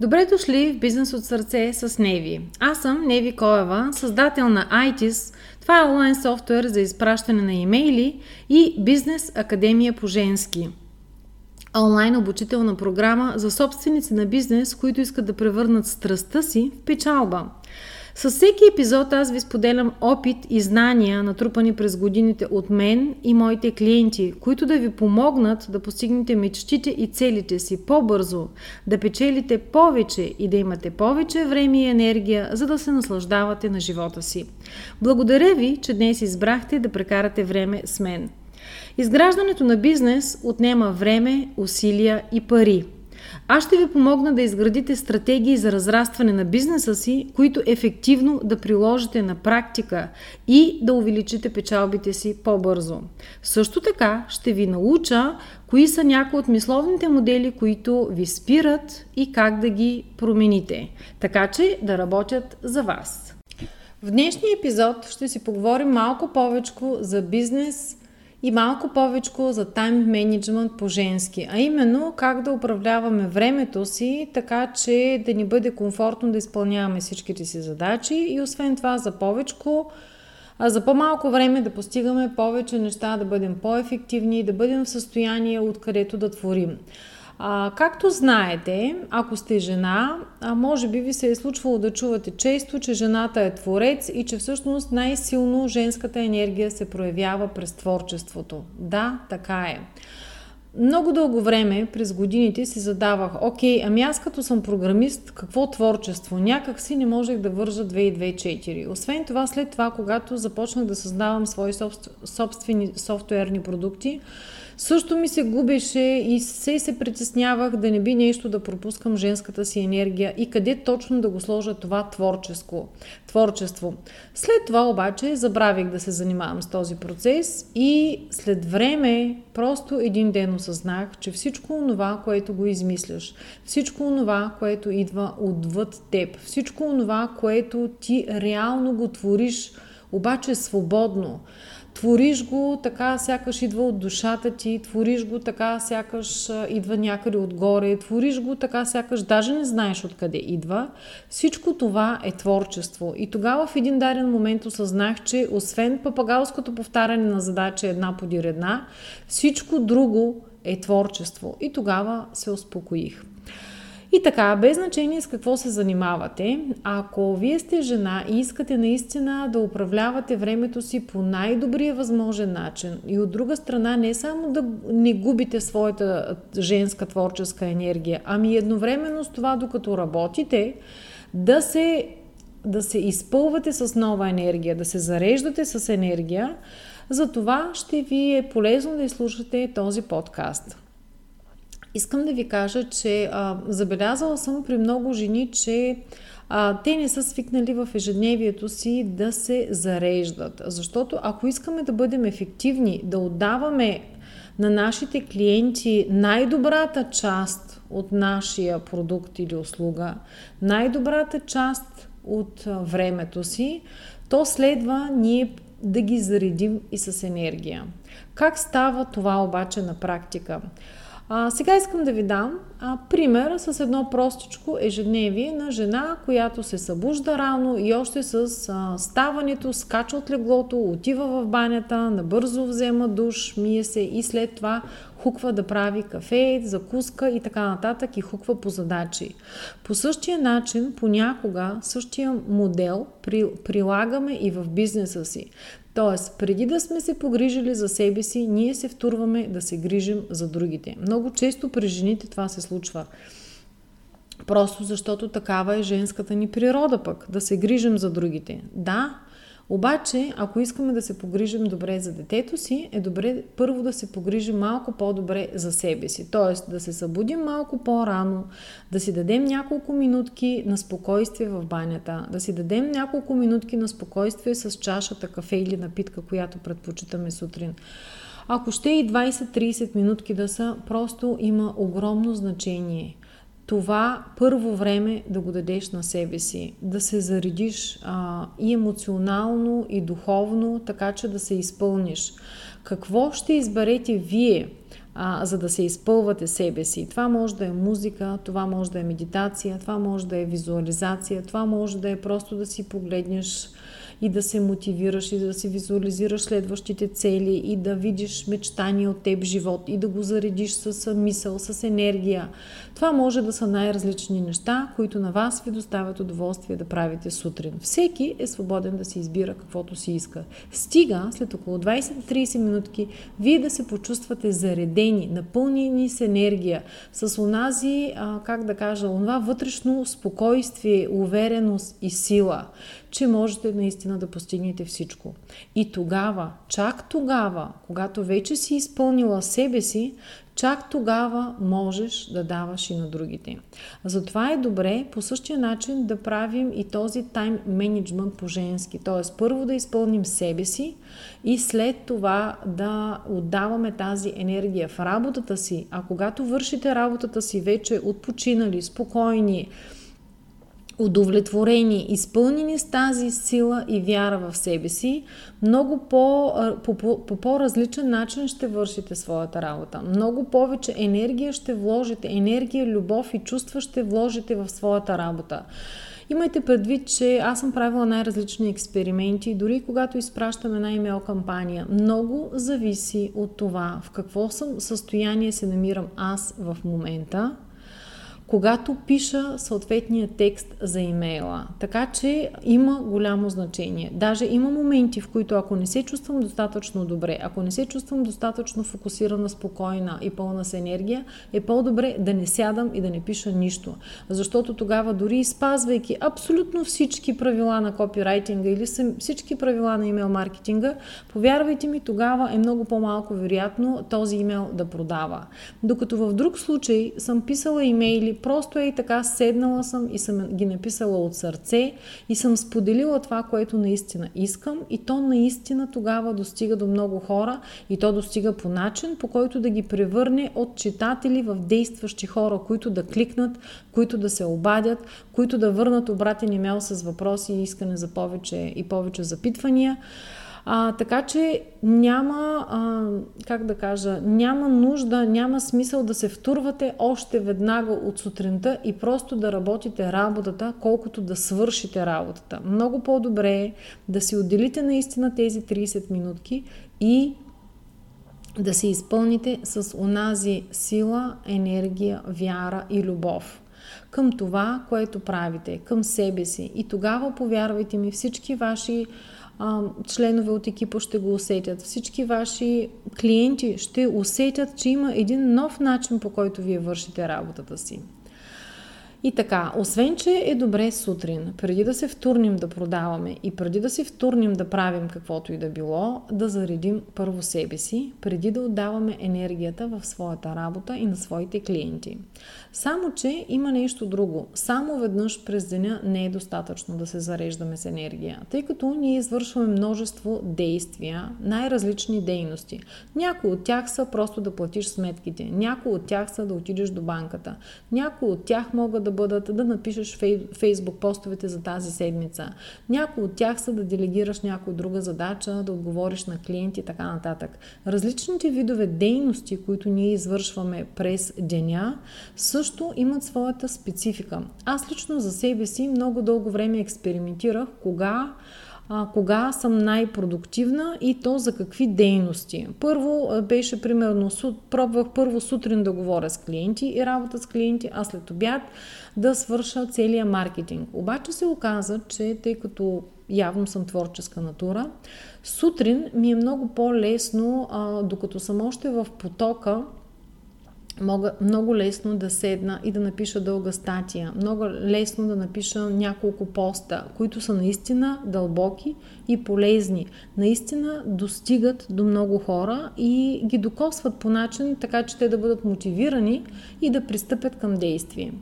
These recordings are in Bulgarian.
Добре дошли в Бизнес от сърце с Неви. Аз съм Неви Коева, създател на ITIS. Това е онлайн софтуер за изпращане на имейли и Бизнес Академия по женски. Онлайн обучителна програма за собственици на бизнес, които искат да превърнат страстта си в печалба – с всеки епизод аз ви споделям опит и знания, натрупани през годините от мен и моите клиенти, които да ви помогнат да постигнете мечтите и целите си по-бързо, да печелите повече и да имате повече време и енергия, за да се наслаждавате на живота си. Благодаря ви, че днес избрахте да прекарате време с мен. Изграждането на бизнес отнема време, усилия и пари – аз ще ви помогна да изградите стратегии за разрастване на бизнеса си, които ефективно да приложите на практика и да увеличите печалбите си по-бързо. Също така ще ви науча кои са някои от мисловните модели, които ви спират и как да ги промените, така че да работят за вас. В днешния епизод ще си поговорим малко повече за бизнес – и малко повече за тайм менеджмент по женски, а именно как да управляваме времето си, така че да ни бъде комфортно да изпълняваме всичките си задачи и освен това за повече а за по-малко време да постигаме повече неща, да бъдем по-ефективни, да бъдем в състояние откъдето да творим. А, както знаете, ако сте жена, а може би ви се е случвало да чувате често, че жената е творец и че всъщност най-силно женската енергия се проявява през творчеството. Да, така е. Много дълго време през годините си задавах, окей, ами аз като съм програмист, какво творчество? Някак си не можех да вържа 2 и 2 4. Освен това, след това, когато започнах да създавам свои собствени софтуерни продукти, също ми се губеше и се се притеснявах да не би нещо да пропускам женската си енергия и къде точно да го сложа това творческо, творчество. След това обаче забравих да се занимавам с този процес и след време просто един ден осъзнах, че всичко това, което го измисляш, всичко това, което идва отвъд теб, всичко това, което ти реално го твориш, обаче свободно, Твориш го така, сякаш идва от душата ти, твориш го така, сякаш идва някъде отгоре, твориш го така, сякаш даже не знаеш откъде идва. Всичко това е творчество. И тогава в един даден момент осъзнах, че освен папагалското повтаряне на задача една подир една, всичко друго е творчество. И тогава се успокоих. И така, без значение с какво се занимавате, ако вие сте жена и искате наистина да управлявате времето си по най-добрия възможен начин и от друга страна не само да не губите своята женска творческа енергия, ами едновременно с това, докато работите, да се, да се изпълвате с нова енергия, да се зареждате с енергия, за това ще ви е полезно да изслушате този подкаст. Искам да ви кажа, че а, забелязала съм при много жени, че а, те не са свикнали в ежедневието си да се зареждат. Защото ако искаме да бъдем ефективни, да отдаваме на нашите клиенти най-добрата част от нашия продукт или услуга, най-добрата част от времето си, то следва ние да ги заредим и с енергия. Как става това обаче на практика? А, сега искам да ви дам а, пример с едно простичко ежедневие на жена, която се събужда рано и още с а, ставането, скача от леглото, отива в банята, набързо взема душ, мие се и след това хуква да прави кафе, закуска и така нататък и хуква по задачи. По същия начин, понякога, същия модел при, прилагаме и в бизнеса си. Тоест, преди да сме се погрижили за себе си, ние се втурваме да се грижим за другите. Много често при жените това се случва. Просто защото такава е женската ни природа пък, да се грижим за другите. Да, обаче, ако искаме да се погрижим добре за детето си, е добре първо да се погрижим малко по-добре за себе си. Тоест да се събудим малко по-рано, да си дадем няколко минутки на спокойствие в банята, да си дадем няколко минутки на спокойствие с чашата кафе или напитка, която предпочитаме сутрин. Ако ще и 20-30 минутки да са, просто има огромно значение това първо време да го дадеш на себе си, да се заредиш а, и емоционално, и духовно, така че да се изпълниш. Какво ще изберете вие? а, за да се изпълвате себе си. Това може да е музика, това може да е медитация, това може да е визуализация, това може да е просто да си погледнеш и да се мотивираш и да си визуализираш следващите цели и да видиш мечтания от теб живот и да го заредиш с мисъл, с енергия. Това може да са най-различни неща, които на вас ви доставят удоволствие да правите сутрин. Всеки е свободен да си избира каквото си иска. Стига след около 20-30 минутки вие да се почувствате заредени, напълнени с енергия, с онази, как да кажа, онова вътрешно спокойствие, увереност и сила че можете наистина да постигнете всичко. И тогава, чак тогава, когато вече си изпълнила себе си, чак тогава можеш да даваш и на другите. Затова е добре по същия начин да правим и този тайм менеджмент по женски. Т.е. първо да изпълним себе си и след това да отдаваме тази енергия в работата си. А когато вършите работата си вече отпочинали, спокойни, удовлетворени, изпълнени с тази сила и вяра в себе си, много по, по, по, по по-различен начин ще вършите своята работа. Много повече енергия ще вложите, енергия, любов и чувства ще вложите в своята работа. Имайте предвид, че аз съм правила най-различни експерименти, дори когато изпращам една имейл кампания. Много зависи от това в какво съм състояние се намирам аз в момента когато пиша съответния текст за имейла. Така че има голямо значение. Даже има моменти, в които ако не се чувствам достатъчно добре, ако не се чувствам достатъчно фокусирана, спокойна и пълна с енергия, е по-добре да не сядам и да не пиша нищо. Защото тогава дори изпазвайки абсолютно всички правила на копирайтинга или всички правила на имейл маркетинга, повярвайте ми, тогава е много по-малко вероятно този имейл да продава. Докато в друг случай съм писала имейли Просто е и така седнала съм и съм ги написала от сърце и съм споделила това, което наистина искам и то наистина тогава достига до много хора и то достига по начин, по който да ги превърне от читатели в действащи хора, които да кликнат, които да се обадят, които да върнат обратен имейл с въпроси и искане за повече и повече запитвания. А, така че няма, а, как да кажа, няма нужда, няма смисъл да се втурвате още веднага от сутринта и просто да работите работата, колкото да свършите работата. Много по-добре е да си отделите наистина тези 30 минутки и да се изпълните с онази сила, енергия, вяра и любов към това, което правите, към себе си. И тогава, повярвайте ми, всички ваши членове от екипа ще го усетят. Всички ваши клиенти ще усетят, че има един нов начин по който вие вършите работата си. И така, освен, че е добре сутрин, преди да се втурним да продаваме и преди да се втурним да правим каквото и да било, да заредим първо себе си, преди да отдаваме енергията в своята работа и на своите клиенти. Само, че има нещо друго. Само веднъж през деня не е достатъчно да се зареждаме с енергия, тъй като ние извършваме множество действия, най-различни дейности. Някои от тях са просто да платиш сметките, някои от тях са да отидеш до банката, някои от тях могат да бъдат да напишеш фейсбук постовете за тази седмица, някои от тях са да делегираш някоя друга задача, да отговориш на клиенти и така нататък. Различните видове дейности, които ние извършваме през деня, също имат своята специфика. Аз лично за себе си много дълго време експериментирах кога а, кога съм най-продуктивна и то за какви дейности. Първо беше примерно, пробвах първо сутрин да говоря с клиенти и работа с клиенти, а след обяд да свърша целия маркетинг. Обаче се оказа, че тъй като явно съм творческа натура, сутрин ми е много по-лесно, а, докато съм още в потока, мога много лесно да седна и да напиша дълга статия, много лесно да напиша няколко поста, които са наистина дълбоки и полезни. Наистина достигат до много хора и ги докосват по начин, така че те да бъдат мотивирани и да пристъпят към действие.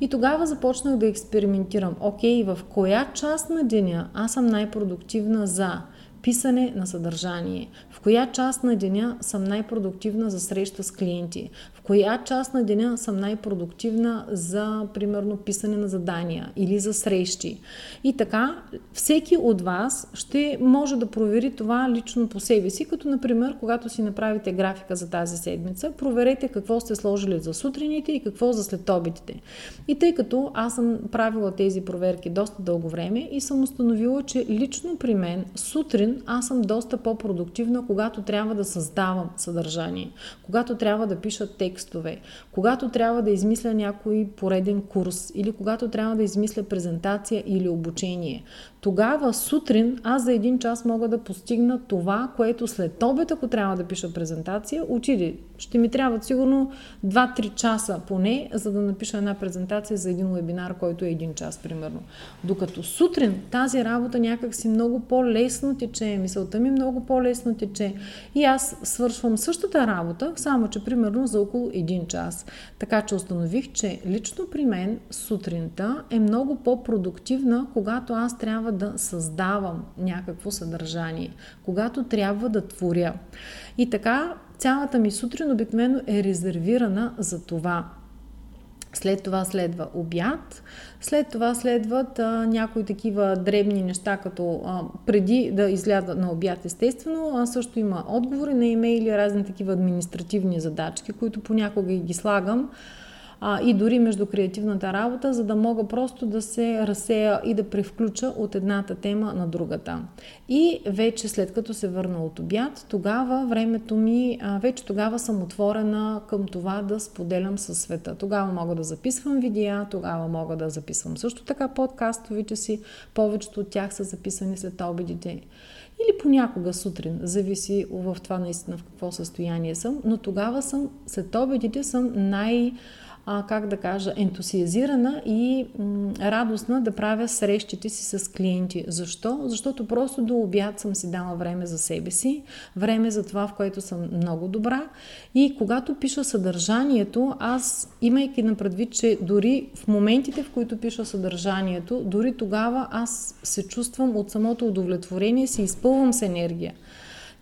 И тогава започнах да експериментирам. Окей, в коя част на деня аз съм най-продуктивна за писане на съдържание. В коя част на деня съм най-продуктивна за среща с клиенти? В коя част на деня съм най-продуктивна за, примерно, писане на задания или за срещи? И така, всеки от вас ще може да провери това лично по себе си, като, например, когато си направите графика за тази седмица, проверете какво сте сложили за сутрините и какво за след обедите. И тъй като аз съм правила тези проверки доста дълго време и съм установила, че лично при мен сутрин аз съм доста по-продуктивна, когато трябва да създавам съдържание, когато трябва да пиша текстове, когато трябва да измисля някой пореден курс или когато трябва да измисля презентация или обучение. Тогава сутрин аз за един час мога да постигна това, което след обед, ако трябва да пиша презентация, отиде. Ще ми трябват сигурно 2-3 часа поне, за да напиша една презентация за един вебинар, който е един час, примерно. Докато сутрин тази работа някак си много по-лесно тече, мисълта ми много по-лесно тече. И аз свършвам същата работа, само че примерно за около един час. Така че установих, че лично при мен сутринта е много по-продуктивна, когато аз трябва да създавам някакво съдържание, когато трябва да творя. И така цялата ми сутрин обикновено е резервирана за това. След това следва обяд, след това следват а, някои такива дребни неща, като а, преди да изляза на обяд, естествено, а също има отговори на имейли, разни такива административни задачки, които понякога и ги слагам а, и дори между креативната работа, за да мога просто да се разсея и да превключа от едната тема на другата. И вече след като се върна от обяд, тогава времето ми, а, вече тогава съм отворена към това да споделям със света. Тогава мога да записвам видеа, тогава мога да записвам също така подкастовите си. Повечето от тях са записани след обедите или понякога сутрин, зависи в това наистина в какво състояние съм, но тогава съм, след обедите съм най- а, как да кажа, ентусиазирана и м- радостна да правя срещите си с клиенти. Защо? Защото просто до обяд съм си дала време за себе си, време за това, в което съм много добра. И когато пиша съдържанието, аз, имайки на предвид, че дори в моментите, в които пиша съдържанието, дори тогава аз се чувствам от самото удовлетворение, се изпълвам с енергия.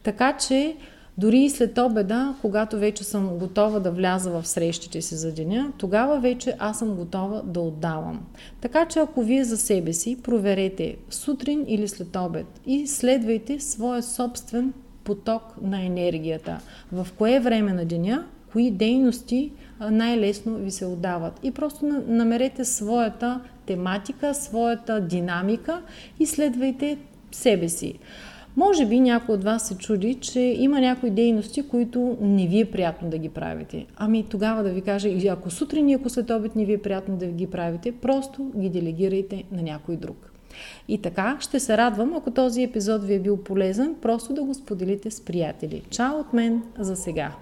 Така че дори и след обеда, когато вече съм готова да вляза в срещите си за деня, тогава вече аз съм готова да отдавам. Така че ако вие за себе си проверете сутрин или след обед и следвайте своя собствен поток на енергията. В кое време на деня, кои дейности най-лесно ви се отдават. И просто намерете своята тематика, своята динамика и следвайте себе си. Може би някой от вас се чуди, че има някои дейности, които не ви е приятно да ги правите. Ами тогава да ви кажа, ако сутрин и ако след обед не ви е приятно да ги правите, просто ги делегирайте на някой друг. И така ще се радвам, ако този епизод ви е бил полезен, просто да го споделите с приятели. Чао от мен за сега!